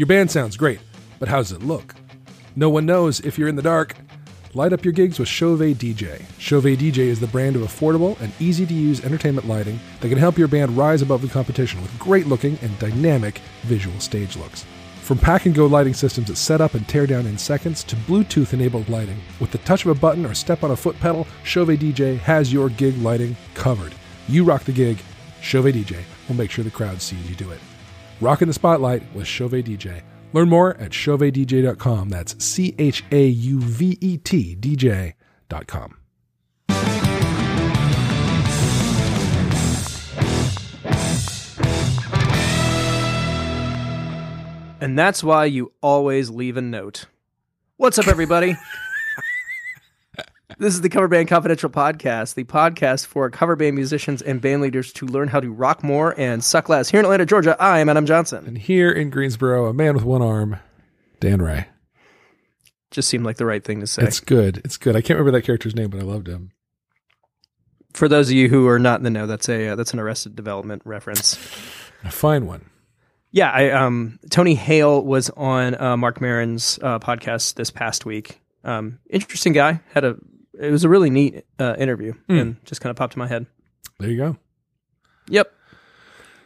Your band sounds great, but how does it look? No one knows if you're in the dark. Light up your gigs with Chauvet DJ. Chauvet DJ is the brand of affordable and easy to use entertainment lighting that can help your band rise above the competition with great looking and dynamic visual stage looks. From pack and go lighting systems that set up and tear down in seconds to Bluetooth enabled lighting, with the touch of a button or step on a foot pedal, Chauvet DJ has your gig lighting covered. You rock the gig, Chauvet DJ will make sure the crowd sees you do it. Rock in the spotlight with Chauvet DJ. Learn more at chauvetdj.com. That's C H A U V E T DJ.com. And that's why you always leave a note. What's up, everybody? this is the Cover Band Confidential Podcast, the podcast for cover band musicians and band leaders to learn how to rock more and suck less. Here in Atlanta, Georgia, I am Adam Johnson. And here in Greensboro, a man with one arm, Dan Ray. Just seemed like the right thing to say. It's good. It's good. I can't remember that character's name, but I loved him. for those of you who are not in the know, that's a uh, that's an Arrested Development reference. A fine one. Yeah, I um Tony Hale was on uh, Marc Maron's uh, podcast this past week. Um, interesting guy. Had a it was a really neat uh, interview and just kind of popped in my head. There you go. Yep.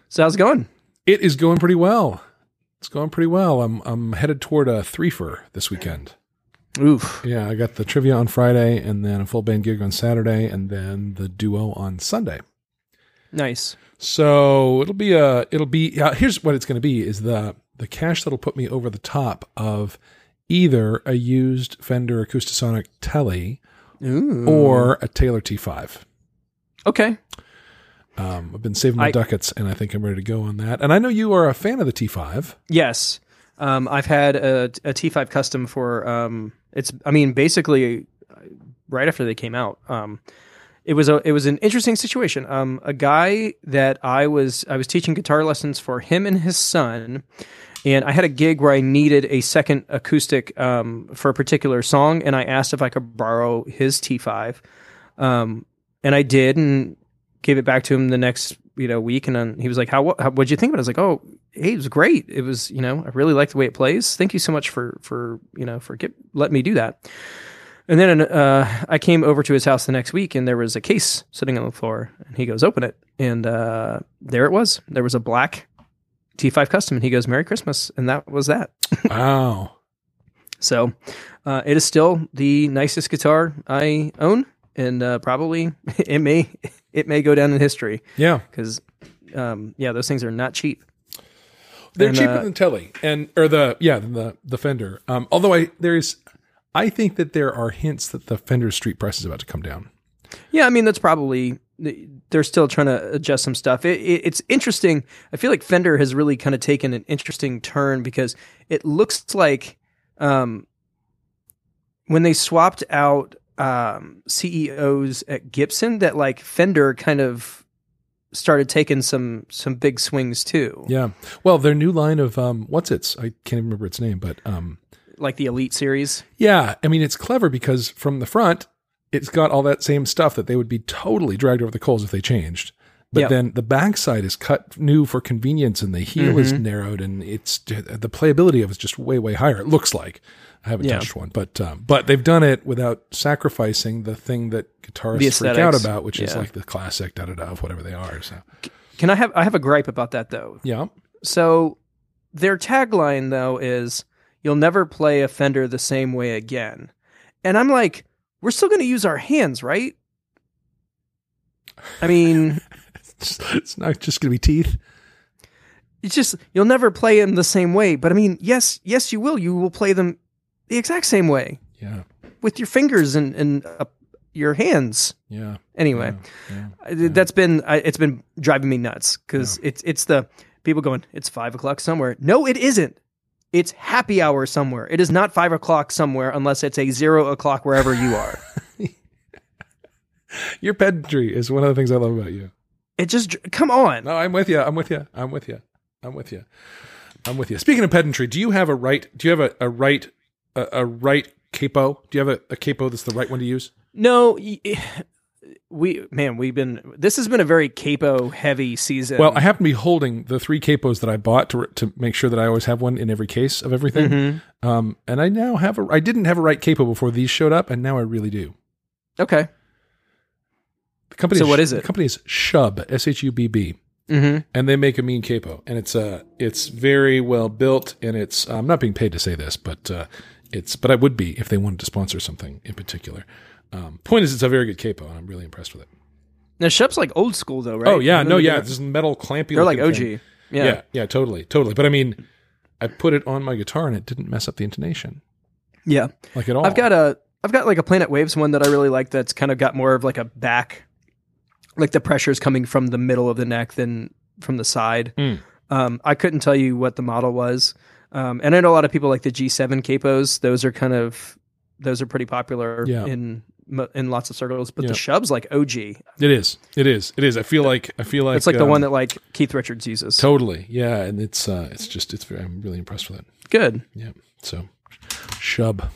So how's it going? It is going pretty well. It's going pretty well. I'm I'm headed toward a threefer this weekend. Oof. Yeah, I got the trivia on Friday, and then a full band gig on Saturday, and then the duo on Sunday. Nice. So it'll be a it'll be uh, here's what it's going to be is the the cash that'll put me over the top of either a used Fender Acoustasonic Tele Ooh. or a Taylor T5. Okay. Um, I've been saving my I- ducats, and I think I'm ready to go on that. And I know you are a fan of the T5. Yes. Um, I've had a, a T5 custom for um, it's. I mean, basically, uh, right after they came out. Um, it was a it was an interesting situation. Um, a guy that I was I was teaching guitar lessons for him and his son, and I had a gig where I needed a second acoustic um, for a particular song, and I asked if I could borrow his T5, um, and I did, and gave it back to him the next you know week, and then he was like, "How what? How, what'd you think of it?" I was like, "Oh, hey, it was great. It was you know I really like the way it plays. Thank you so much for for you know for get, letting me do that." And then uh, I came over to his house the next week, and there was a case sitting on the floor. And he goes, "Open it," and uh, there it was. There was a black T5 custom, and he goes, "Merry Christmas," and that was that. Wow. So uh, it is still the nicest guitar I own, and uh, probably it may it may go down in history Yeah. because um, yeah, those things are not cheap. They're And, cheaper uh, than Tele and or the yeah the the Fender. Um, although I there's I think that there are hints that the Fender street price is about to come down. Yeah, I mean that's probably they're still trying to adjust some stuff. It, it, it's interesting. I feel like Fender has really kind of taken an interesting turn because it looks like um, when they swapped out um, CEOs at Gibson, that like Fender kind of started taking some some big swings too, Yeah. Well, their new line of um, what's its I can't even remember its name, but um, like the Elite series. yeah. I mean, it's clever because from the front, it's got all that same stuff that they would be totally dragged over the coals if they changed. But Yeah. then the backside is cut new for convenience, and the heel is Mm-hmm. narrowed, and it's the playability of it's just way way higher. It looks like I haven't Yeah. touched one, but um, but they've done it without sacrificing the thing that guitarists freak out about, which is like the classic da da da of whatever they are. So Can I have I have a gripe about that though. yeah, So their tagline though is you'll never play a Fender the same way again. And I'm like, we're still going to use our hands, right? I mean, it's, not just gonna be teeth. it's just you'll never play them the same way, but I mean, yes, yes you will. You will play them the exact same way Yeah, with your fingers and and uh, your hands. yeah. Anyway, yeah. I- that's been I, it's been driving me nuts because it's it's the people going it's five o'clock somewhere. No, it isn't. It's happy hour somewhere. It is not five o'clock somewhere unless it's a zero o'clock wherever you are. Your pedantry is one of the things I love about you. it just come on. No, I'm with you. I'm with you. I'm with you. I'm with you. I'm with you. Speaking of pedantry, do you have a right? Do you have a, a right a, a right capo? Do you have a, a capo that's the right one to use? No, we man, we've been this has been a very capo heavy season. Well, I happen to be holding the three capos that I bought to to make sure that I always have one in every case of everything. Mhm. Um, and I now have a. I didn't have a right capo before these showed up, and now I really do. okay. The company. So what is it? The company is Shubb. S H U B B. hmm and they make a mean capo and it's uh it's very well built and it's i'm not being paid to say this but uh it's but i would be if they wanted to sponsor something in particular um point is it's a very good capo and i'm really impressed with it Now Shubb's like old school though, right? oh yeah no yeah this metal clampy They're like OG. Yeah. yeah yeah totally totally but i mean i put it on my guitar and it didn't mess up the intonation Yeah. like at all I've got a I've got like a Planet Waves one that I really like that's kind of got more of like a back like the pressure's coming from the middle of the neck than from the side. Mm. Um, I couldn't tell you what the model was. Um, and I know a lot of people like the G7 capos. Those are kind of those are pretty popular Yeah. in in lots of circles, but Yeah. the Shubb's like OG. it is it is it is i feel like i feel like It's like the um, one that like Keith Richards uses. totally yeah and it's uh it's just it's very i'm really impressed with it Good. yeah so Shubb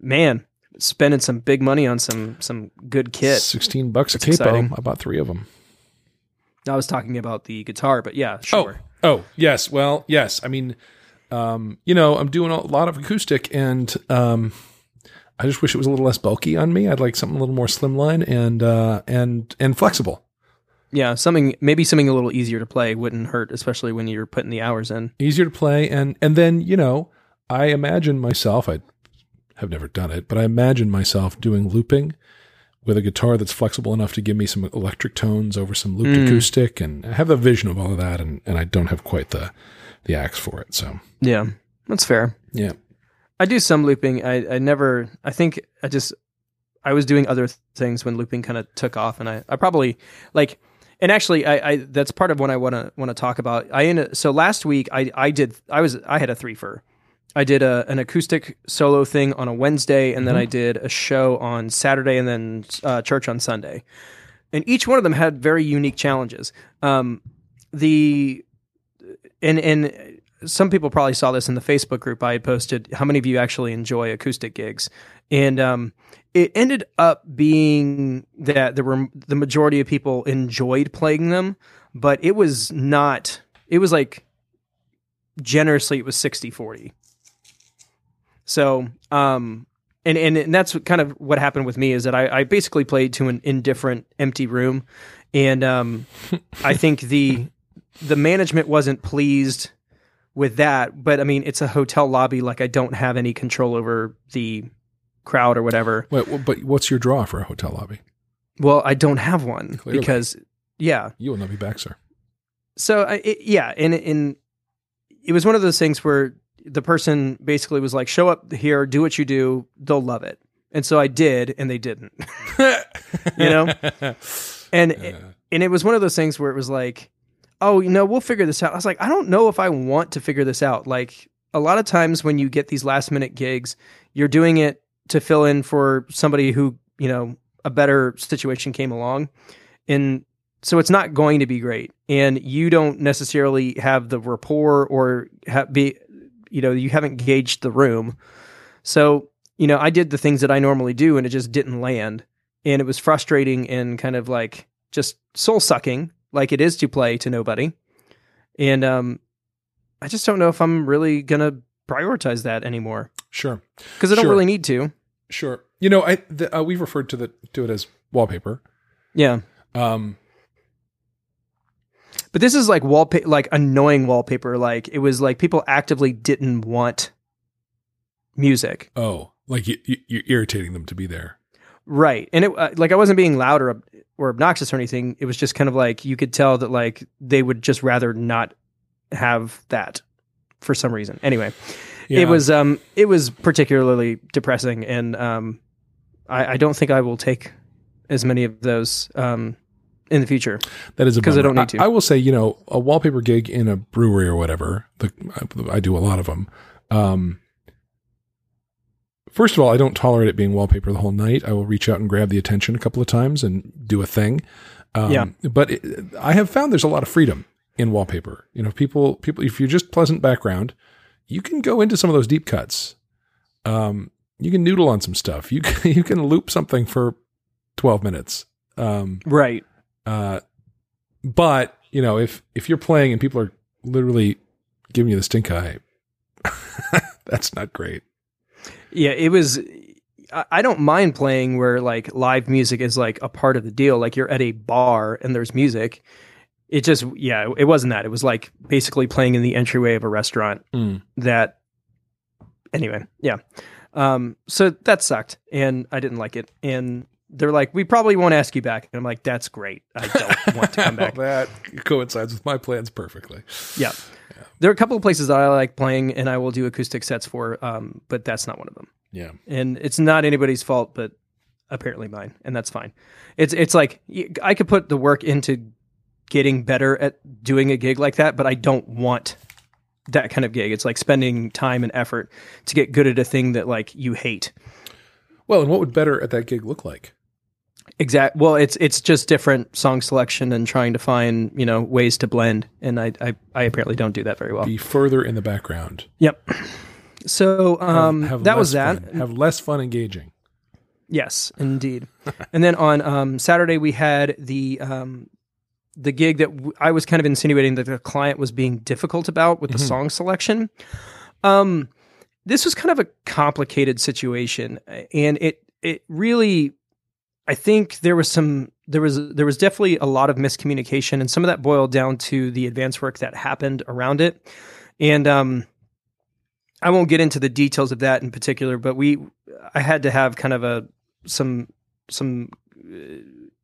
Man, spending some big money on some some good kit. 16 bucks a That's capo exciting. i bought three of them I was talking about the guitar, but yeah, sure. Oh, oh, yes. Well, yes. I mean, um, you know, I'm doing a lot of acoustic, and um, I just wish it was a little less bulky on me. I'd like something a little more slimline and uh, and and flexible. Yeah, something maybe something a little easier to play wouldn't hurt, especially when you're putting the hours in. easier to play, and and then you know, I imagine myself. I have never done it, but I imagine myself doing looping with a guitar that's flexible enough to give me some electric tones over some looped Mm. acoustic, and I have a vision of all of that, and and I don't have quite the the axe for it. So Yeah, that's fair. yeah, I do some looping. I, I never. I think I just I was doing other th- things when looping kind of took off, and I, I probably like. And actually, I, I that's part of what I want to want to talk about. I in so last week I I did I was I had a three for. I did a, an acoustic solo thing on a Wednesday, and then I did a show on Saturday, and then uh, church on Sunday. And each one of them had very unique challenges. Um, the and and some people probably saw this in the Facebook group I had posted. How many of you actually enjoy acoustic gigs? And um, it ended up being that there were the majority of people enjoyed playing them, but it was not. It was like generously, it was 60 40. So, um, and, and and that's kind of what happened with me is that I, I basically played to an indifferent, empty room, and um, I think the the management wasn't pleased with that. But I mean, it's a hotel lobby; like I don't have any control over the crowd or whatever. Wait, but what's your draw for a hotel lobby? Well, I don't have one Clearly. because yeah. You will not be back, sir. So I, it, yeah, and and it was one of those things where the person basically was like, "Show up here, do what you do, they'll love it." And so I did, and they didn't. you know, and uh. and it was one of those things where it was like, "Oh, you know, we'll figure this out." I was like, "I don't know if I want to figure this out." Like a lot of times when you get these last minute gigs, you're doing it to fill in for somebody who you know a better situation came along, and so it's not going to be great. And you don't necessarily have the rapport or ha- be you know you haven't gauged the room. So you know i did the things that i normally do and it just didn't land. And it was frustrating and kind of like just soul sucking like it is to play to nobody and um i just don't know if i'm really gonna prioritize that anymore Sure, because i don't Sure. really need to sure. You know, I the, uh, we've referred to the to it as wallpaper. yeah Um, But this is like wallpaper, like annoying wallpaper. Like it was like people actively didn't want music, oh, like you, you, you're irritating them to be there. Right? And it uh, like I wasn't being loud or ob- or obnoxious or anything. It was just kind of like you could tell that like they would just rather not have that for some reason. Anyway, Yeah. it was um it was particularly depressing, and um I, I don't think I will take as many of those um in the future. That is because I don't need to. I, will say, you know, a wallpaper gig in a brewery or whatever. The, I, I do a lot of them. Um, first of all, I don't tolerate it being wallpaper the whole night. I will reach out and grab the attention a couple of times and do a thing. Um, Yeah. But it, I have found there's a lot of freedom in wallpaper. You know, people, people, if you're just pleasant background, you can go into some of those deep cuts. Um, you can noodle on some stuff. You can, you can loop something for 12 minutes Um, Right. uh, but you know, if if you're playing and people are literally giving you the stink eye, that's not great. Yeah, it was. I don't mind playing where like live music is like a part of the deal. Like you're at a bar and there's music. It just, yeah, it wasn't that. It was like basically playing in the entryway of a restaurant. Mm. That, anyway, yeah. Um, so that sucked, and I didn't like it. And they're like, "We probably won't ask you back." And I'm like, "That's great. I don't want to come back." that coincides with my plans perfectly. Yeah. There are a couple of places that I like playing, and I will do acoustic sets for, um, but that's not one of them. Yeah. and it's not anybody's fault but apparently mine and that's fine it's it's like I could put the work into getting better at doing a gig like that but i don't want that kind of gig it's like spending time and effort to get good at a thing that like you hate Well, and what would better at that gig look like? Exact well it's it's just different song selection and trying to find you know ways to blend and i i, I apparently don't do that very well Be further in the background. yep so um Have that less was that fun. Have less fun engaging. Yes, indeed. and then on um, Saturday we had the um, the gig that w- I was kind of insinuating that the client was being difficult about with the song selection. Um, this was kind of a complicated situation, and it it really, I think there was some there was there was definitely a lot of miscommunication, and some of that boiled down to the advance work that happened around it, and um. I won't get into the details of that in particular, but we, I had to have kind of a some some uh,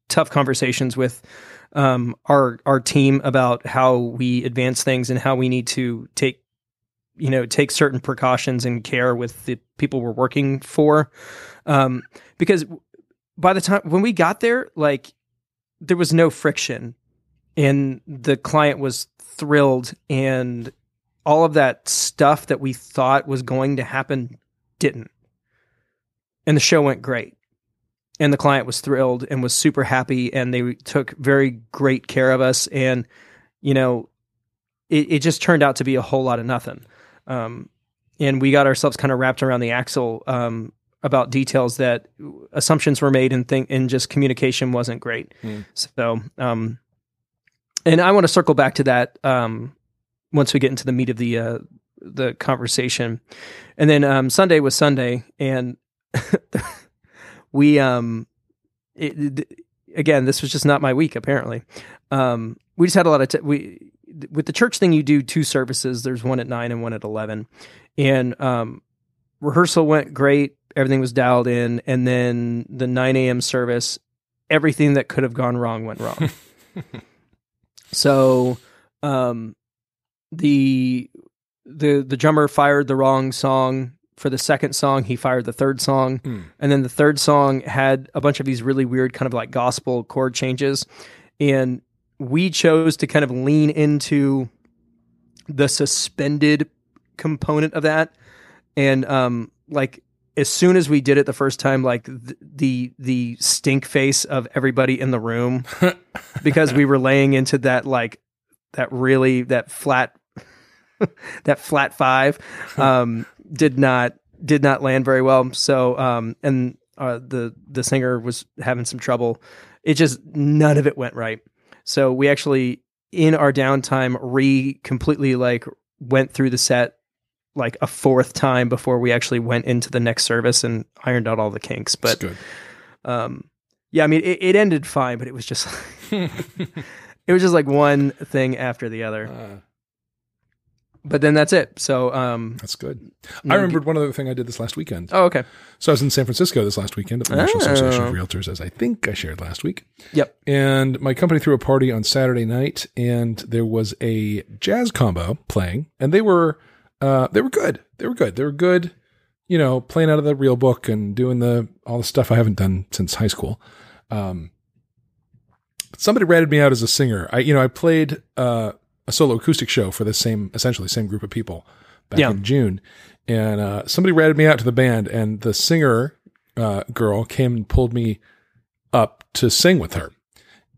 tough conversations with um, our our team about how we advance things and how we need to take you know take certain precautions and care with the people we're working for um, because by the time when we got there like there was no friction and the client was thrilled and all of that stuff that we thought was going to happen didn't. And the show went great. And the client was thrilled and was super happy and they took very great care of us. And you know it, it just turned out to be a whole lot of nothing. Um, and we got ourselves kind of wrapped around the axle um, about details that assumptions were made and think and just communication wasn't great. Hmm. so um, and i want to circle back to that um, once we get into the meat of the uh, the conversation. And then um, sunday was sunday and we um it, th- again this was just not my week apparently. Um we just had a lot of t- we with the church thing you do two services. There's one at 9 and one at 11 and um rehearsal went great everything was dialed in and then the 9 a.m service everything that could have gone wrong went wrong. So um the the the drummer fired the wrong song. For the second song he fired the third song. Mm. and then the third song had a bunch of these really weird kind of like gospel chord changes. And we chose to kind of lean into the suspended component of that. And um like as soon as we did it the first time like th- the the stink face of everybody in the room because we were laying into that like that really that flat that flat five um did not did not land very well. So um and uh the the singer was having some trouble. It just none of it went right. So we actually in our downtime re completely like went through the set like a fourth time before we actually went into the next service and ironed out all the kinks but um yeah i mean it, it ended fine but it was just it was just like one thing after the other Uh, but then that's it so um that's good. I remembered one other thing I did this last weekend. oh okay So I was in San Francisco this last weekend at the National Oh. Association of Realtors, as I think I shared last week. Yep. And my company threw a party on Saturday night, and there was a jazz combo playing, and they were uh, they were good. They were good. They were good. You know, playing out of the real book and doing the all the stuff I haven't done since high school. Um, somebody ratted me out as a singer. I you know I played uh, a solo acoustic show for the same essentially same group of people back Yeah. in June, and uh, somebody ratted me out to the band, and the singer uh, girl came and pulled me up to sing with her,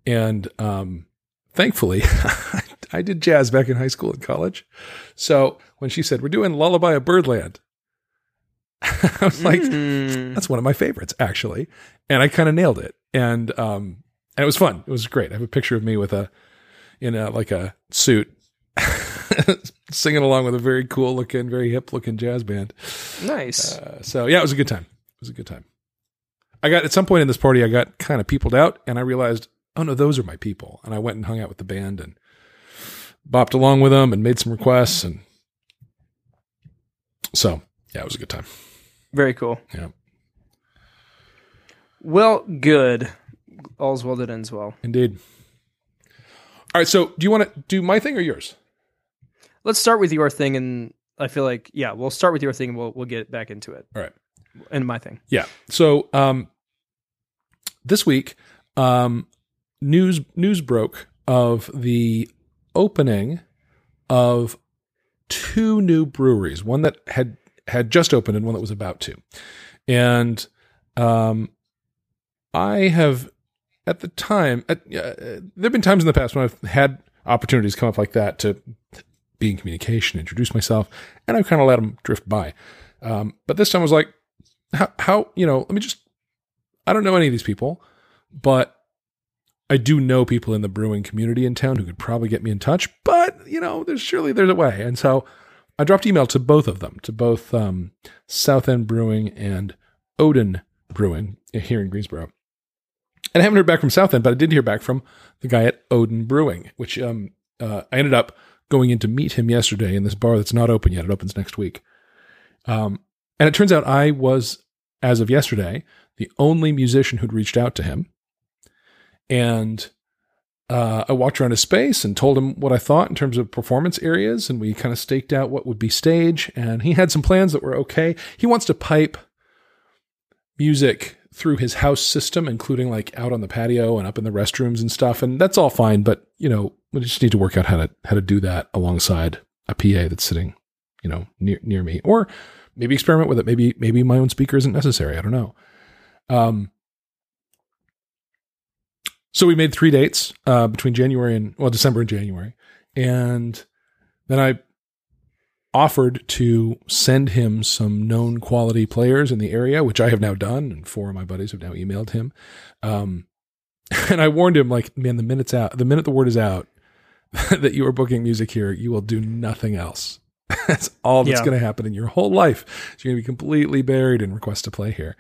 and um, thankfully. I did jazz back in high school and college. So when she said, We're doing Lullaby of Birdland, I was like, Mm. that's one of my favorites, actually. And I kind of nailed it. And um, and it was fun. It was great. I have a picture of me with a in a like a suit, singing along with a very cool looking, very hip looking jazz band. Nice. Uh, so yeah, it was a good time. It was a good time. I got at some point in this party, I got kind of peopled out, and I realized, oh no, those are my people. And I went and hung out with the band and bopped along with them and made some requests, and so yeah, it was a good time. Very cool. Yeah. Well, good. All's well that ends well. Indeed. All right, so do you want to do my thing or yours? Let's start with your thing, and I feel like yeah, we'll start with your thing, and we'll we'll get back into it. All right. And my thing. Yeah. So um, this week, um, news news broke of the opening of two new breweries. One that had had just opened and one that was about to. And um, I have at the time, at, uh, there have been times in the past when I've had opportunities come up like that to be in communication, introduce myself, and I've kind of let them drift by. Um, but this time I was like, how, how, you know, let me just, I don't know any of these people, but I do know people in the brewing community in town who could probably get me in touch, but you know, there's surely there's a way. And so I dropped email to both of them, to both um, South End Brewing and Oden Brewing here in Greensboro. And I haven't heard back from South End, but I did hear back from the guy at Oden Brewing, which um, uh, I ended up going in to meet him yesterday in this bar that's not open yet. It opens next week. Um, and it turns out I was, as of yesterday, the only musician who'd reached out to him. And uh, I walked around his space and told him what I thought in terms of performance areas, and we kind of staked out what would be stage. And he had some plans that were okay. He wants to pipe music through his house system, including like out on the patio and up in the restrooms and stuff. And that's all fine, but you know, we just need to work out how to how to do that alongside a PA that's sitting, you know, near near me, or maybe experiment with it. Maybe maybe my own speaker isn't necessary. I don't know. Um, so we made three dates uh, between January and well December and January, and then I offered to send him some known quality players in the area, which I have now done, and four of my buddies have now emailed him. Um, and I warned him, like, man, the minute's out, the minute the word is out that you are booking music here, you will do nothing else. that's all that's Yeah. going to happen in your whole life. So you're going to be completely buried in requests to play here.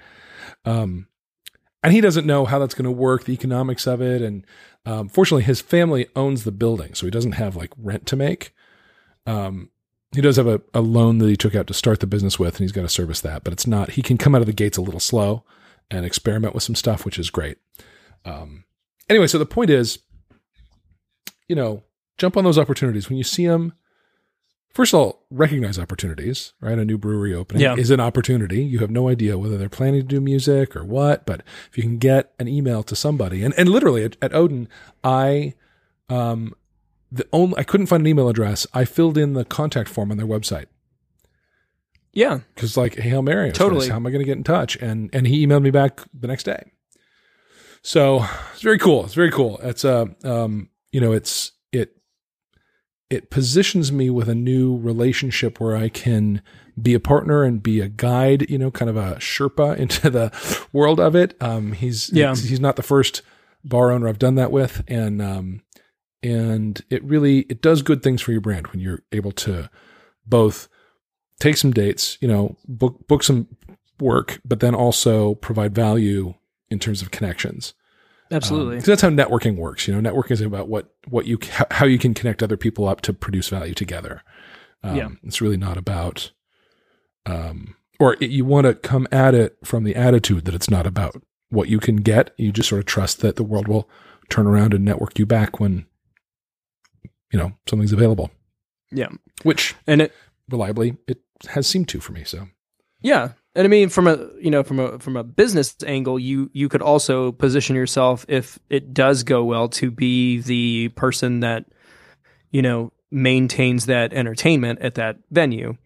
Um, and he doesn't know how that's going to work, the economics of it. And um, fortunately, his family owns the building, so he doesn't have like rent to make. Um, he does have a, a loan that he took out to start the business with, and he's got to service that. But it's not. He can come out of the gates a little slow and experiment with some stuff, which is great. Um, anyway, so the point is, you know, jump on those opportunities when you see them. First of all, recognize opportunities, right? A new brewery opening Yeah. is an opportunity. You have no idea whether they're planning to do music or what, but if you can get an email to somebody, and, and literally at, at Oden, I, um, the only, I couldn't find an email address. I filled in the contact form on their website Yeah. because like Hail Mary, Totally. gonna how am I going to get in touch? And and he emailed me back the next day. So it's very cool. It's very cool. It's a um, you know, it's it it positions me with a new relationship where I can be a partner and be a guide, you know, kind of a Sherpa into the world of it. Um, he's Yeah. he's, he's not the first bar owner I've done that with, and um, and it really it does good things for your brand when you're able to both take some dates, you know, book book some work, but then also provide value in terms of connections. Absolutely. Um, that's how networking works. You know, networking is about what what you how- how you can connect other people up to produce value together. Um, Yeah. it's really not about, um, or it, you want to come at it from the attitude that it's not about what you can get. You just sort of trust that the world will turn around and network you back when, you know, something's available. yeah. Which And it reliably it has seemed to for me. So Yeah. And I mean from a you know from a from a business angle you you could also position yourself if it does go well to be the person that you know maintains that entertainment at that venue.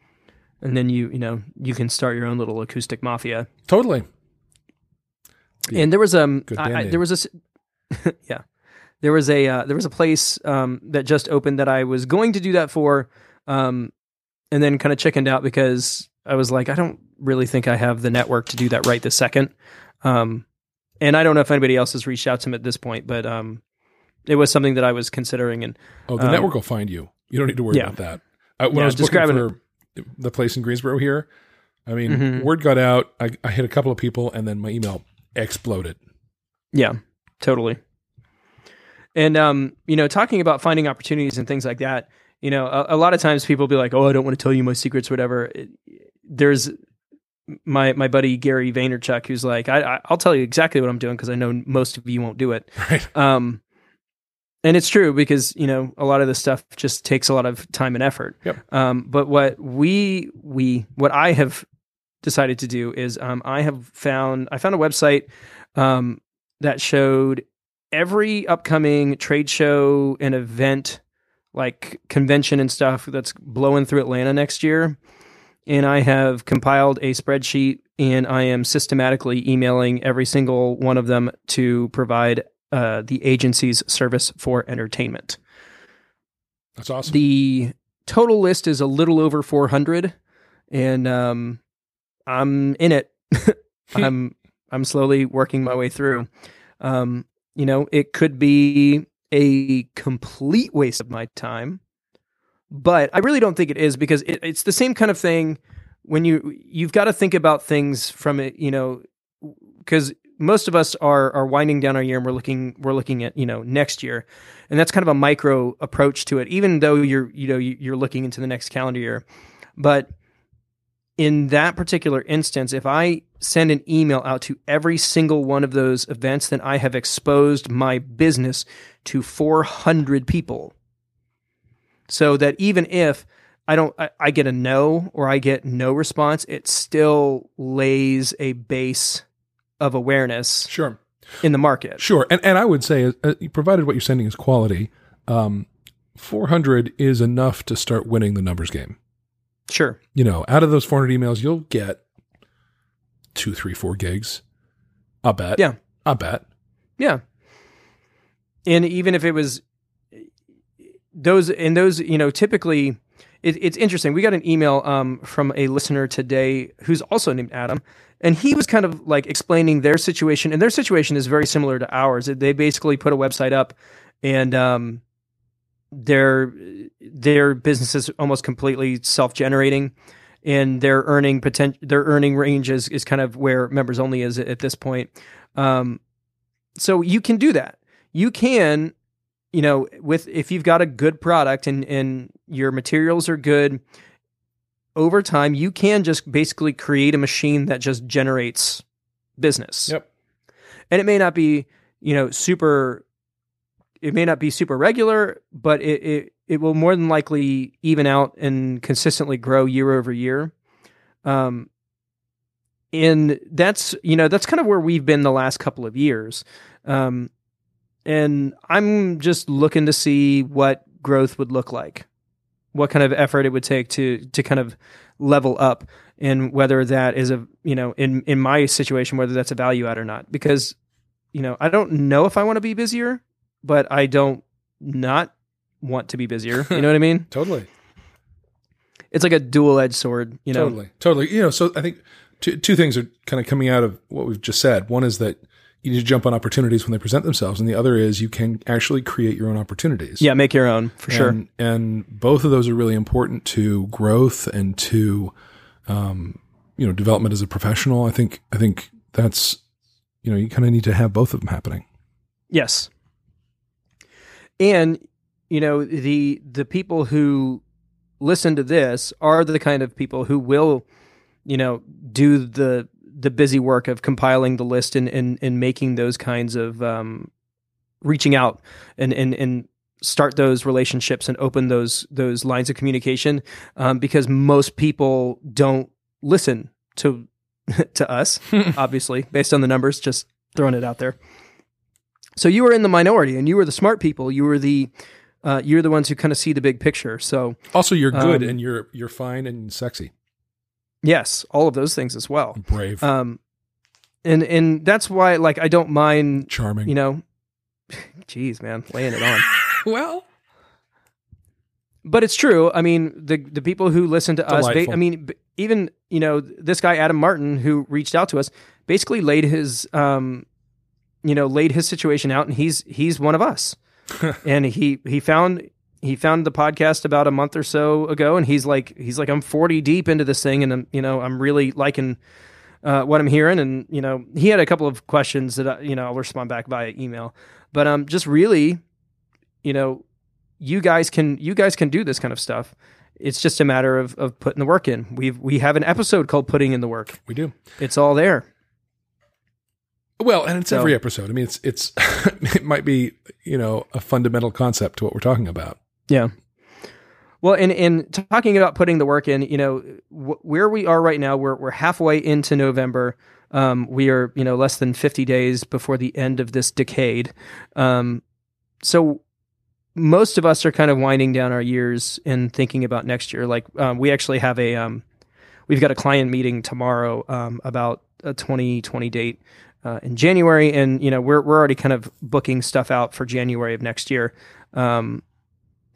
And then you you know you can start your own little acoustic mafia. totally. Yeah. And there was um I, I, there was a yeah. There was a uh, there was a place um that just opened that I was going to do that for um and then kind of chickened out because I was like I don't really think I have the network to do that right this second. Um and I don't know if anybody else has reached out to him at this point, but um, it was something that I was considering. And Oh, the Um, network will find you. You don't need to worry yeah. about that. I, when Yeah, I was describing for the place in Greensboro here, I mean, Mhm. word got out. I, I hit a couple of people, and then my email exploded. Yeah, totally. And um, you know, talking about finding opportunities and things like that, you know, a, a lot of times people be like, "Oh, I don't want to tell you my secrets, whatever." It, there's my my buddy Gary Vaynerchuk who's like, I, I, "I'll tell you exactly what I'm doing because I know most of you won't do it." Right. Um, and it's true because you know a lot of this stuff just takes a lot of time and effort. Yep. Um, but what we we what I have decided to do is um, I have found I found a website um, that showed every upcoming trade show and event like convention and stuff that's blowing through Atlanta next year. And I have compiled a spreadsheet and I am systematically emailing every single one of them to provide uh, the agency's service for entertainment. That's awesome. The total list is a little over 400 and um, I'm in it. I'm I'm slowly working my way through. Um, you know, it could be a complete waste of my time, but I really don't think it is because it, it's the same kind of thing when you you've got to think about things from it, you know, because most of us are are winding down our year and we're looking we're looking at you know next year, and that's kind of a micro approach to it. Even though you're you know you- you're looking into the next calendar year, but in that particular instance, if I send an email out to every single one of those events, then I have exposed my business to 400 people. So that even if I don't, I, I get a no or I get no response, it still lays a base of awareness sure. in the market. Sure. And and I would say, uh, provided what you're sending is quality, um, 400 is enough to start winning the numbers game. Sure. You know, out of those 400 emails, you'll get two, three, four gigs. I'll bet. Yeah. I'll bet. Yeah. And even if it was those and those, you know, typically it, it's interesting. We got an email um, from a listener today who's also named Adam, and he was kind of like explaining their situation, and their situation is very similar to ours. They basically put a website up, and um, their their business is almost completely self generating, and their earning potential, their earning range is is kind of where members only is at this point. Um, so you can do that. You can, you know, with if you've got a good product and and your materials are good, over time you can just basically create a machine that just generates business. Yep. And it may not be, you know, super it may not be super regular, but it it, it will more than likely even out and consistently grow year over year. Um and that's you know that's kind of where we've been the last couple of years um, and i'm just looking to see what growth would look like what kind of effort it would take to to kind of level up and whether that is a you know in in my situation whether that's a value add or not because you know i don't know if i want to be busier but i don't not want to be busier you know what i mean Totally. it's like a dual edged sword you know Totally. Totally. You know, so I think two, two things are kind of coming out of what we've just said. One is that you need to jump on opportunities when they present themselves, and the other is you can actually create your own opportunities. yeah make your own for sure And, and both of those are really important to growth and to, um, you know, development as a professional. I think, I think that's, you know, you kind of need to have both of them happening. Yes. And you know, the the people who listen to this are the kind of people who will, you know, do the the busy work of compiling the list and and, and making those kinds of um, reaching out and and and start those relationships and open those those lines of communication um, because most people don't listen to to us obviously based on the numbers just throwing it out there. So you were in the minority and you were the smart people. You were the uh, you're the ones who kind of see the big picture. So Also, you're good Um, and you're you're fine and sexy, yes all of those things as well brave, um and and that's why like i don't mind charming. you know jeez man laying it on well, but it's true. I mean, the the people who listen to us, ba- Delightful. I mean, b- even you know this guy Adam Martin who reached out to us, basically laid his um you know, laid his situation out, and he's he's one of us. and he he found he found the podcast about a month or so ago, and he's like he's like I'm 40 deep into this thing, and I'm you know I'm really liking uh, what I'm hearing, and you know he had a couple of questions that I, you know I'll respond back via email, but um just really, you know, you guys can you guys can do this kind of stuff. It's just a matter of, of putting the work in. We've we have an episode called "Putting in the Work." We do. It's all there. Well, and it's So- every episode. I mean, it's it's it might be you know a fundamental concept to what we're talking about. Yeah. Well, and and talking about putting the work in, you know, wh- where we are right now, we're we're halfway into November. Um, we are, you know, less than fifty days before the end of this decade. Um, so most of us are kind of winding down our years and thinking about next year. Like um, we actually have a, um, we've got a client meeting tomorrow um, about a twenty twenty date uh, in January, and you know we're we're already kind of booking stuff out for January of next year. Um,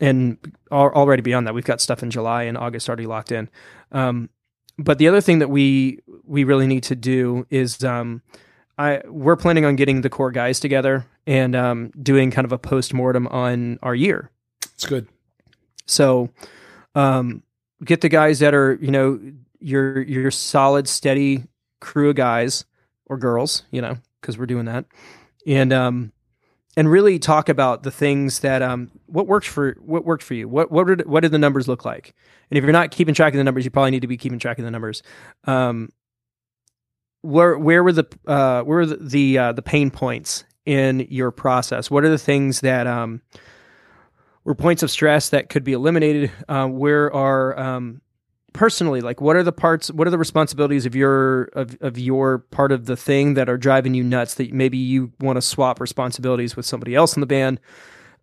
and already beyond that, we've got stuff in July and August already locked in. Um, but the other thing that we we really need to do is um, I we're planning on getting the core guys together and um, doing kind of a post mortem on our year. It's good. So um, get the guys that are you know your your solid steady crew of guys or girls, you know, because we're doing that, and um, and really talk about the things that um what worked for what worked for you. What what did what did the numbers look like? And if you're not keeping track of the numbers, you probably need to be keeping track of the numbers. Um, where where were the uh, where were the the, uh, the pain points in your process? What are the things that um, were points of stress that could be eliminated? Uh, where are um, personally like what are the parts? What are the responsibilities of your of, of your part of the thing that are driving you nuts? That maybe you want to swap responsibilities with somebody else in the band.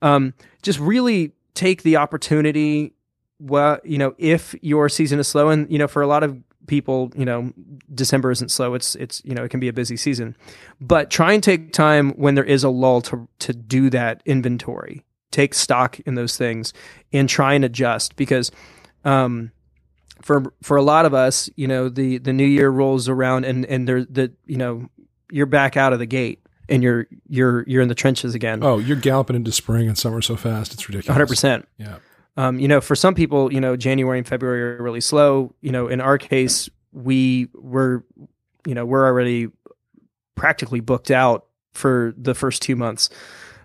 Um, just really take the opportunity. Well, you know, if your season is slow, and you know, for a lot of people, you know, December isn't slow. It's it's you know, it can be a busy season, but try and take time when there is a lull to to do that inventory, take stock in those things, and try and adjust because, um, for for a lot of us, you know, the the new year rolls around and and there the you know you're back out of the gate and you're you're you're in the trenches again. Oh, you're galloping into spring and summer so fast. It's ridiculous. hundred percent. Yeah. Um, you know, for some people, you know, January and February are really slow. You know, in our case, we were, you know, we're already practically booked out for the first two months.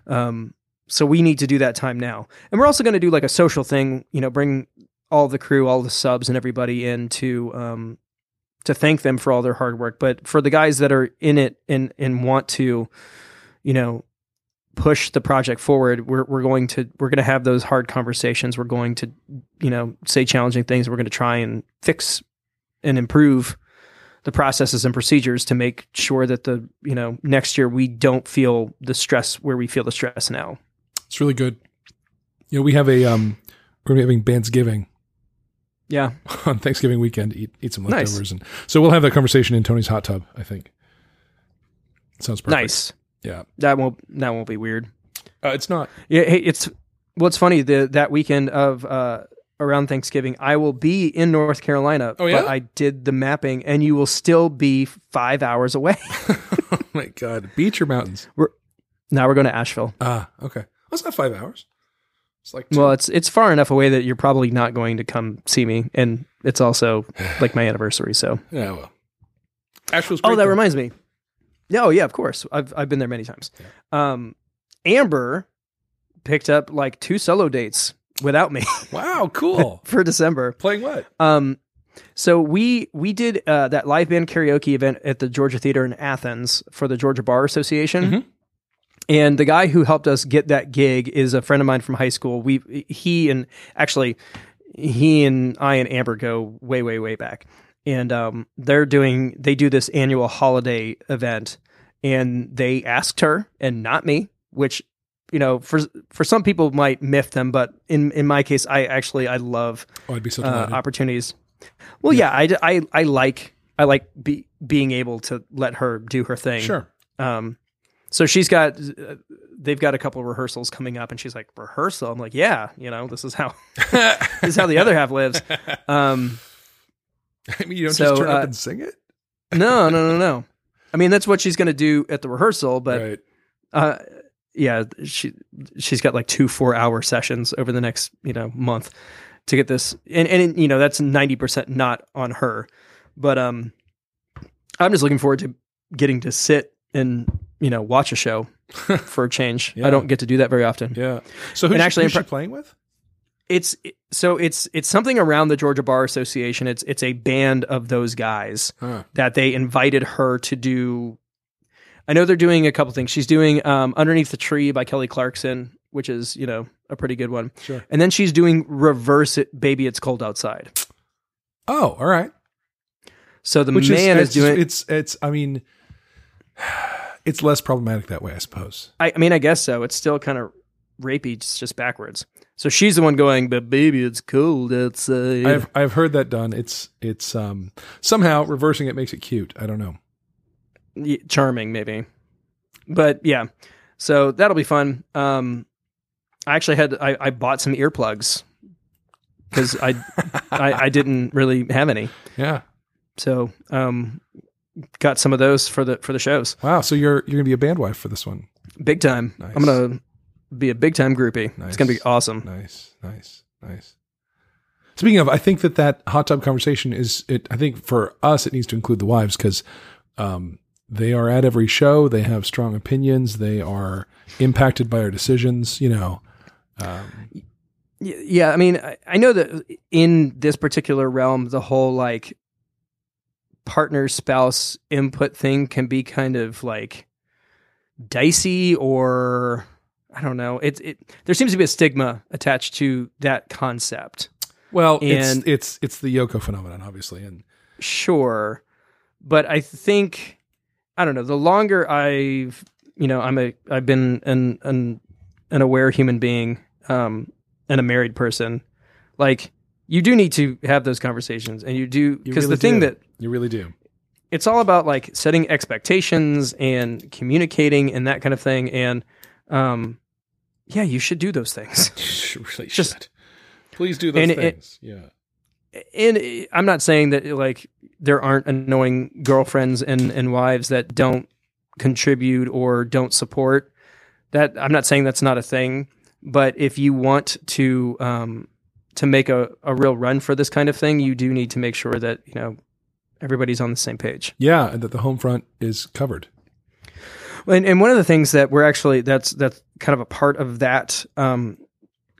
Um, so we need to do that time now, and we're also going to do like a social thing. You know, bring all the crew, all the subs, and everybody in to um, to thank them for all their hard work. But for the guys that are in it and and want to, you know, push the project forward, we're we're going to we're going to have those hard conversations. We're going to, you know, say challenging things. We're going to try and fix and improve the processes and procedures to make sure that the you know next year we don't feel the stress where we feel the stress now. It's really good. You know, we have a um we're having Bandsgiving Yeah, on Thanksgiving weekend eat eat some Nice. leftovers and so we'll have that conversation in Tony's hot tub, I think. Sounds perfect. nice. Yeah. That won't that won't be weird. Uh, it's not. Yeah, hey, it's what's funny the that weekend of uh around Thanksgiving, I will be in North Carolina, Oh, yeah? but I did the mapping, and you will still be five hours away. oh my god. Beach or mountains? We're, now we're going to Asheville. Ah, okay. That's not five hours. It's like two. Well, it's it's far enough away that you're probably not going to come see me, and it's also like my anniversary. So, yeah, well. Asheville's oh, that though. reminds me. Yeah, oh yeah, of course. I've I've been there many times. Um, Amber picked up like two solo dates without me Wow, cool. for December. Playing what? Um, so we we did uh, that live band karaoke event at the Georgia Theater in Athens for the Georgia Bar Association. Mhm. And the guy who helped us get that gig is a friend of mine from high school. We he and actually he and I and Amber go way way way back. And um, they're doing they do this annual holiday event, and they asked her and not me, which you know for for some people might miff them, but in in my case, I actually I love Oh, I'd be so uh, opportunities. Well, yeah, I, I, I like I like be, being able to let her do her thing. sure. Um, so she's got uh, they've got a couple of rehearsals coming up, and she's like rehearsal. I'm like, yeah, you know, this is how this is how the other half lives. Um, I mean, you don't So, just turn uh, up and sing it? no, no, no, no. I mean, that's what she's going to do at the rehearsal, but right. Uh, yeah, she she's got like two four hour sessions over the next you know month to get this, and and you know that's ninety percent not on her, but um, I'm just looking forward to getting to sit and you know watch a show for a change. Yeah. I don't get to do that very often. Yeah. So who's, And actually, who's she playing with? It's so it's it's something around the Georgia Bar Association. It's it's a band of those guys Huh. that they invited her to do. I know they're doing a couple things. She's doing um, "Underneath the Tree" by Kelly Clarkson, which is you know a pretty good one. Sure. And then she's doing "Reverse It, Baby, It's Cold Outside." Oh, all right. So the Which man is, is, doing. it's it's I mean it's less problematic that way, I suppose. I, I mean, I guess so. It's still kind of rapey, it's just backwards. So she's the one going, "But baby, it's cold outside." I've I've heard that done. It's it's um somehow reversing it makes it cute. I don't know. Charming maybe but yeah so that'll be fun um i actually had i, I bought some earplugs because I, I i didn't really have any Yeah. so um got some of those for the for the shows Wow. So you're you're gonna be a band wife for this one. big time Nice. i'm gonna be a big time groupie it's gonna be awesome Nice, nice, nice. Speaking of, I think that that hot tub conversation is it. I think for us, it needs to include the wives because um, they are at every show. They have strong opinions. They are impacted by our decisions. You know, um, yeah i mean I, I know that in this particular realm the whole like partner spouse input thing can be kind of like dicey or i don't know. It, it there seems to be a stigma attached to that concept. Well, And- it's it's it's the Yoko phenomenon, obviously, and sure. But i think i don't know the longer i've you know i'm a i've been an an, an aware human being um and a married person like you do need to have those conversations and you do because really the thing do. that you really do. it's all about like setting expectations and communicating and that kind of thing and um yeah you should do those things You really Just- should. Please do those and things. yeah. and i'm not saying that like there aren't annoying girlfriends and and wives that don't contribute or don't support that i'm not saying that's not a thing but if you want to um to make a, a real run for this kind of thing you do need to make sure that you know everybody's on the same page Yeah, and that the home front is covered. And, and one of the things that we're actually that's that's kind of a part of that um,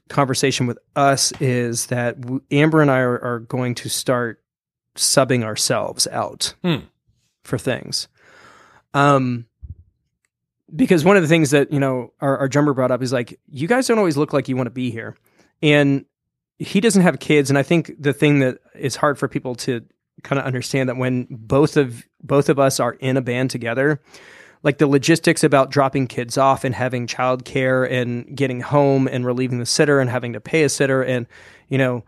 conversation with us is that w- Amber and I are, are going to start subbing ourselves out Hmm. for things. Um, because one of the things that you know our, our drummer brought up is like you guys don't always look like you want to be here, and he doesn't have kids, and I think the thing that is hard for people to kind of understand that when both of both of us are in a band together like the logistics about dropping kids off and having childcare and getting home and relieving the sitter and having to pay a sitter and you know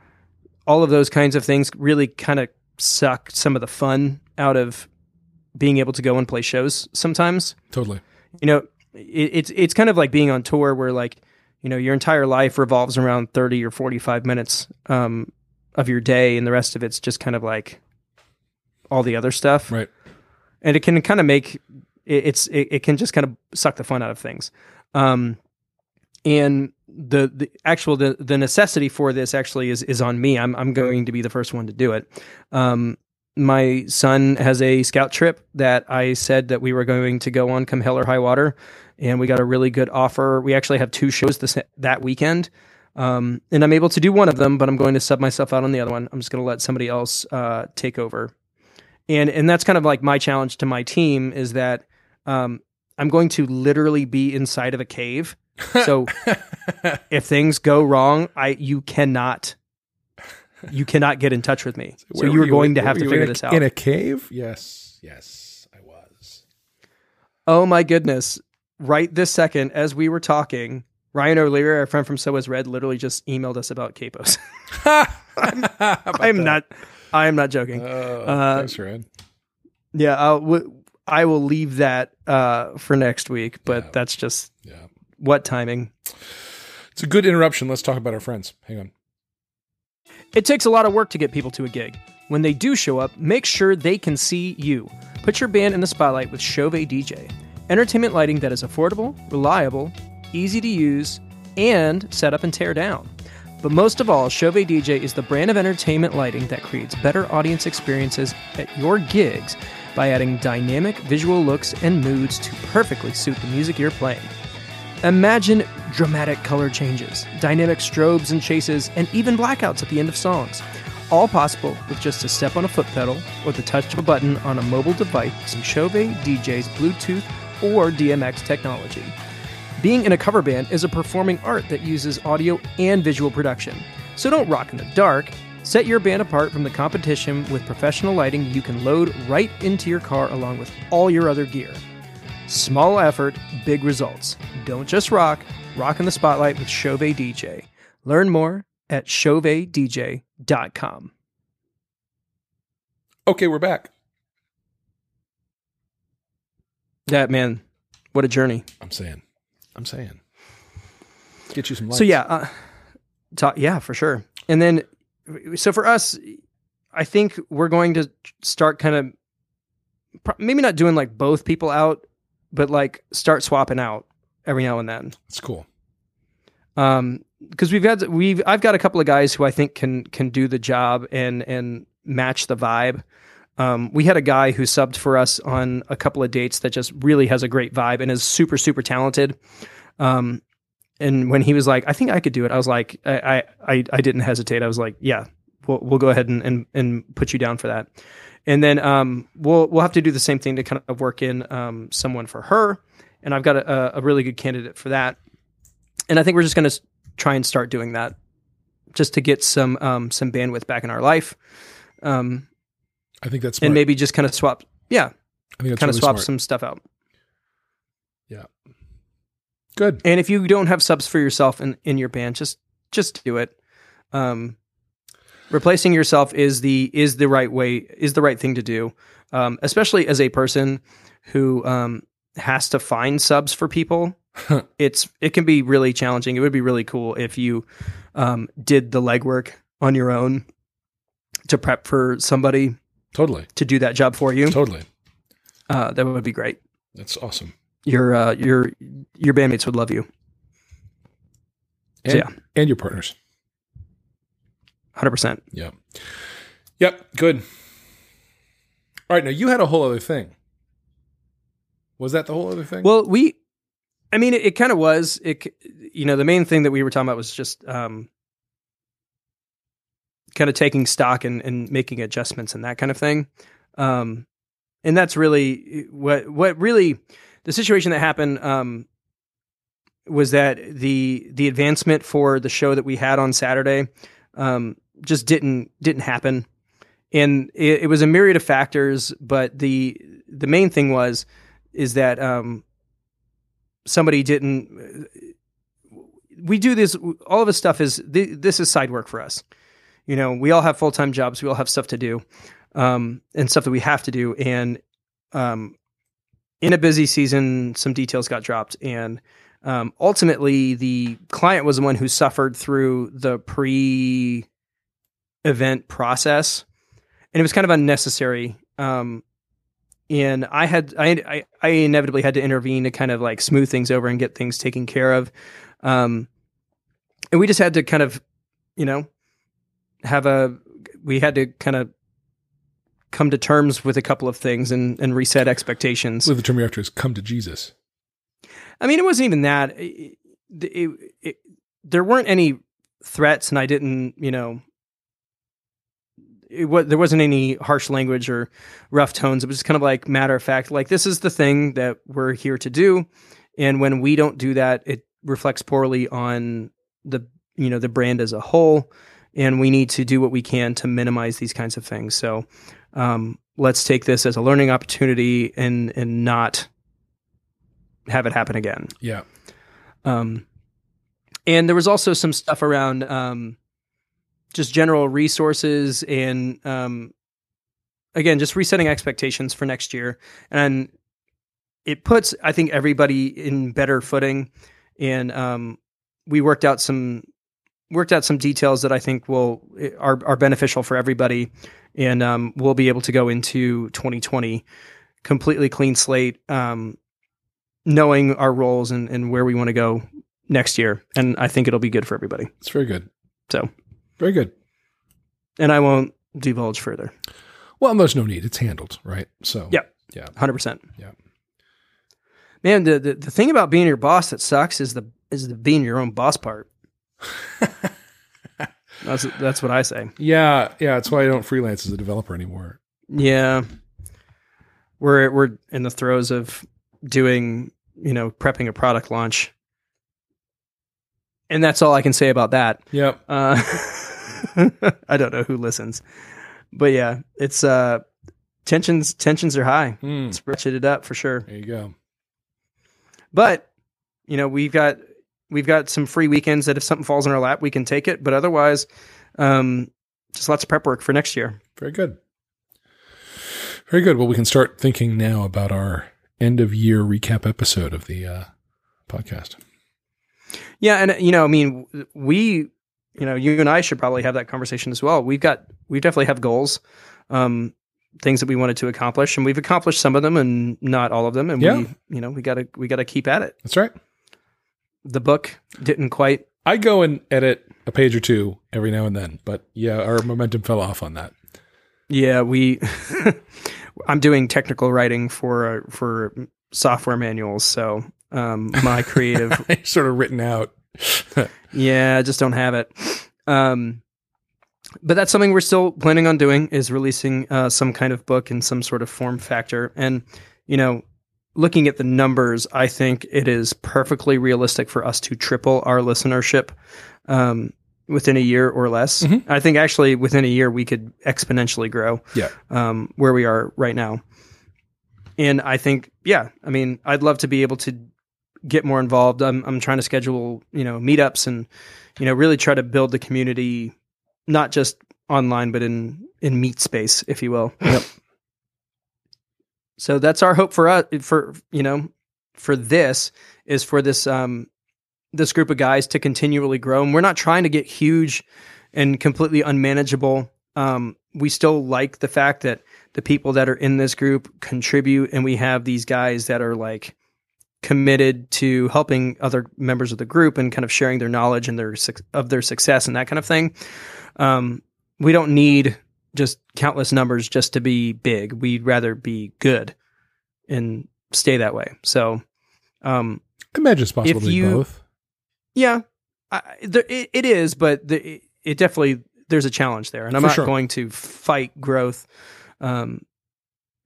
all of those kinds of things really kind of suck some of the fun out of being able to go and play shows sometimes Totally. you know it, it's it's kind of like being on tour where like you know your entire life revolves around 30 or 45 minutes um, of your day and the rest of it's just kind of like all the other stuff. Right. and it can kind of make it, it's it, it can just kind of suck the fun out of things. Um and the the actual the, the necessity for this actually is is on me. I'm i'm going to be the first one to do it. Um my son has a scout trip that i said that we were going to go on come hell or high water and we got a really good offer. We actually have two shows this that weekend. Um, and I'm able to do one of them, but I'm going to sub myself out on the other one. I'm just going to let somebody else uh, take over and and that's kind of like my challenge to my team is that um, I'm going to literally be inside of a cave. So if things go wrong, I you cannot you cannot get in touch with me. So Where you were are going to have to figure a- this out. In a cave? Yes. Yes, I was. oh my goodness! Right this second, as we were talking, Ryan O'Leary, our friend from So Is Red, literally just emailed us about capos. I'm not. I am not joking. Oh, Uh, thanks, Ryan. Yeah, I'll, w- I will leave that uh, for next week. But Yeah. that's just Yeah. what timing. It's a good interruption. Let's talk about our friends. Hang on. It takes a lot of work to get people to a gig. When they do show up, make sure they can see you. Put your band in the spotlight with Chauvet DJ. Entertainment lighting that is affordable, reliable, easy to use, and set up and tear down. But most of all, Chauvet DJ is the brand of entertainment lighting that creates better audience experiences at your gigs by adding dynamic visual looks and moods to perfectly suit the music you're playing. Imagine dramatic color changes, dynamic strobes and chases, and even blackouts at the end of songs. All possible with just a step on a foot pedal or the touch of a button on a mobile device using Chauvet DJ's Bluetooth or DMX technology. Being in a cover band is a performing art that uses audio and visual production. So don't rock in the dark. Set your band apart from the competition with professional lighting you can load right into your car along with all your other gear. Small effort, big results. Don't just rock, rock in the spotlight with Chauvet DJ. Learn more at chauvetdj.com. Okay, we're back. That man, what a journey. I'm saying. I'm saying. Get you some lights. So yeah, uh, ta- yeah, for sure. And then, so for us, I think we're going to start kind of pro- maybe not doing like both people out, but like start swapping out every now and then. It's cool. Um, because we've got we've I've got a couple of guys who I think can can do the job and and match the vibe. Um, we had a guy who subbed for us on a couple of dates that just really has a great vibe and is super super talented. Um, and when he was like, "I think I could do it," I was like, I I I didn't hesitate. I was like, "Yeah, we'll we'll go ahead and and, and put you down for that." And then um, we'll we'll have to do the same thing to kind of work in um, someone for her. And I've got a, a really good candidate for that. And I think we're just going to try and start doing that, just to get some um, some bandwidth back in our life. Um, I think that's smart. and maybe just kind of swap, yeah, I think that's kind of really swap smart. some stuff out. Yeah. Good. And if you don't have subs for yourself in, in your band, just just do it. Um, replacing yourself is the is the right way is the right thing to do, um, especially as a person who um, has to find subs for people. it's it can be really challenging. It would be really cool if you um, did the legwork on your own to prep for somebody Totally. to do that job for you. Totally. Uh, that would be great. That's awesome. Your uh, your your bandmates would love you. And, So, yeah. and your partners. Hundred percent. Yeah. Yep. Good. All right. Now you had a whole other thing. Was that the whole other thing? Well, we, I mean, it, it kind of was. It, you know, the main thing that we were talking about was just um, kind of taking stock and, and making adjustments and that kind of thing. Um, and that's really what what really the situation that happened um, was that the the advancement for the show that we had on Saturday um, just didn't didn't happen, and it, it was a myriad of factors. But the the main thing was is that um, somebody didn't. We do this. All of this stuff is th- this is side work for us. You know, we all have full time jobs. We all have stuff to do, um, and stuff that we have to do. And um, in a busy season, some details got dropped, and um, ultimately, the client was the one who suffered through the pre event process, and it was kind of unnecessary. Um, and I had I, I inevitably had to intervene to kind of like smooth things over and get things taken care of. Um, and we just had to kind of, you know, have a we had to kind of come to terms with a couple of things and and reset expectations. So the term you're after is come to Jesus. I mean, it wasn't even that. It, it, it, there weren't any threats, and I didn't, you know, it was, there wasn't any harsh language or rough tones. It was just kind of like matter of fact, like this is the thing that we're here to do, and when we don't do that, it reflects poorly on the you know the brand as a whole, and we need to do what we can to minimize these kinds of things. So. Um, let's take this as a learning opportunity and and not have it happen again. Yeah. Um, and there was also some stuff around um, just general resources and um, again, just resetting expectations for next year. And it puts, I think, everybody in better footing. And um, we worked out some worked out some details that I think will are are beneficial for everybody, and um, we'll be able to go into 2020 completely clean slate. Um, knowing our roles and, and where we want to go next year. And I think it'll be good for everybody. It's very good. So, Very good. and I won't divulge further. Well, there's no need. It's handled, right? So Yeah. yeah. 100%. Yeah. Man, the, the, the thing about being your boss that sucks is the is the being your own boss part. That's that's what I say. Yeah, yeah. That's why I don't freelance as a developer anymore. Yeah. We're we're in the throes of doing, you know, prepping a product launch. And that's all I can say about that. Yep. Uh, I don't know who listens. But yeah, it's uh tensions tensions are high. Mm, It's ratcheted up for sure. there you go. But you know, we've got we've got some free weekends that if something falls in our lap, we can take it. But otherwise, um, just lots of prep work for next year. Very good. Very good. Well, we can start thinking now about our end of year recap episode of the uh, podcast. Yeah, and you know, I mean, we, you know, you and I should probably have that conversation as well. We've got, we definitely have goals, um, things that we wanted to accomplish, and we've accomplished some of them, and not all of them. And Yeah. we, you know, we gotta, we gotta keep at it. That's right. The book didn't quite. I go and edit a page or two every now and then, but yeah, our momentum fell off on that. Yeah, we. I'm doing technical writing for uh, for software manuals, so um, my creative sort of written out. Yeah, I just don't have it. Um, but that's something we're still planning on doing is releasing uh, some kind of book in some sort of form factor. And you know, looking at the numbers, I think it is perfectly realistic for us to triple our listenership um, within a year or less. Mhm. I think actually within a year we could exponentially grow Yeah. um, where we are right now. And I think, yeah, I mean, I'd love to be able to get more involved. I'm, I'm trying to schedule, you know, meetups and, you know, really try to build the community, not just online, but in, in meet space, if you will. Yep. So that's our hope for us, for, you know, for this is for this, um, this group of guys to continually grow. And we're not trying to get huge and completely unmanageable. Um, we still like the fact that the people that are in this group contribute and we have these guys that are like committed to helping other members of the group and kind of sharing their knowledge and their of their success and that kind of thing. Um, we don't need just countless numbers just to be big. We'd rather be good and stay that way. So, um, I imagine it's possible If to be you- both. yeah, I, there, it, it is, but the, it, it definitely there's a challenge there, and I'm For not sure. going to fight growth um,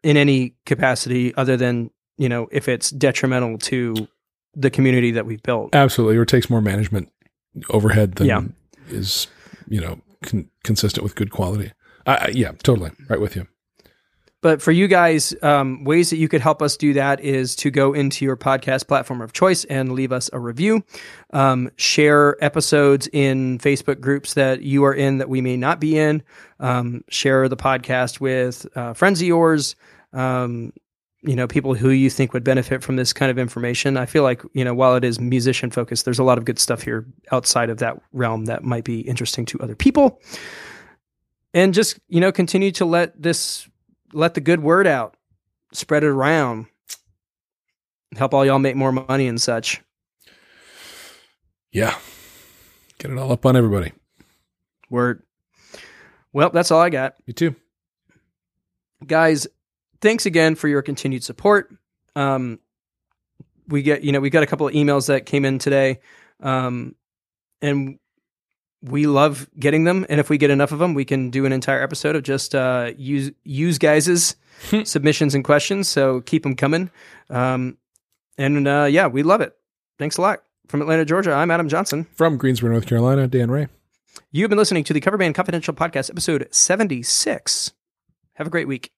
in any capacity other than you know if it's detrimental to the community that we've built. Absolutely. Or it takes more management overhead than Yeah. is, you know, con- consistent with good quality. I- yeah, totally. Right with you. But for you guys, um, ways that you could help us do that is to go into your podcast platform of choice and leave us a review. Um, share episodes in Facebook groups that you are in that we may not be in. Um, share the podcast with uh, friends of yours. Um, you know, people who you think would benefit from this kind of information. I feel like, you know, while it is musician focused, there's a lot of good stuff here outside of that realm that might be interesting to other people. And just, you know, continue to let this let the good word out, spread it around, help all y'all make more money and such. Yeah. Get it all up on everybody. Word. Well, that's all I got. you too. Guys, thanks again for your continued support. Um, we get, you know, we got a couple of emails that came in today. Um, and we love getting them. And if we get enough of them, we can do an entire episode of just uh, use use guys's submissions and questions. So keep them coming. Um, and uh, yeah, we love it. Thanks a lot. From Atlanta, Georgia, I'm Adam Johnson. From Greensboro, North Carolina, Dan Ray. You have been listening to the Cover Band Confidential Podcast, episode 76. Have a great week.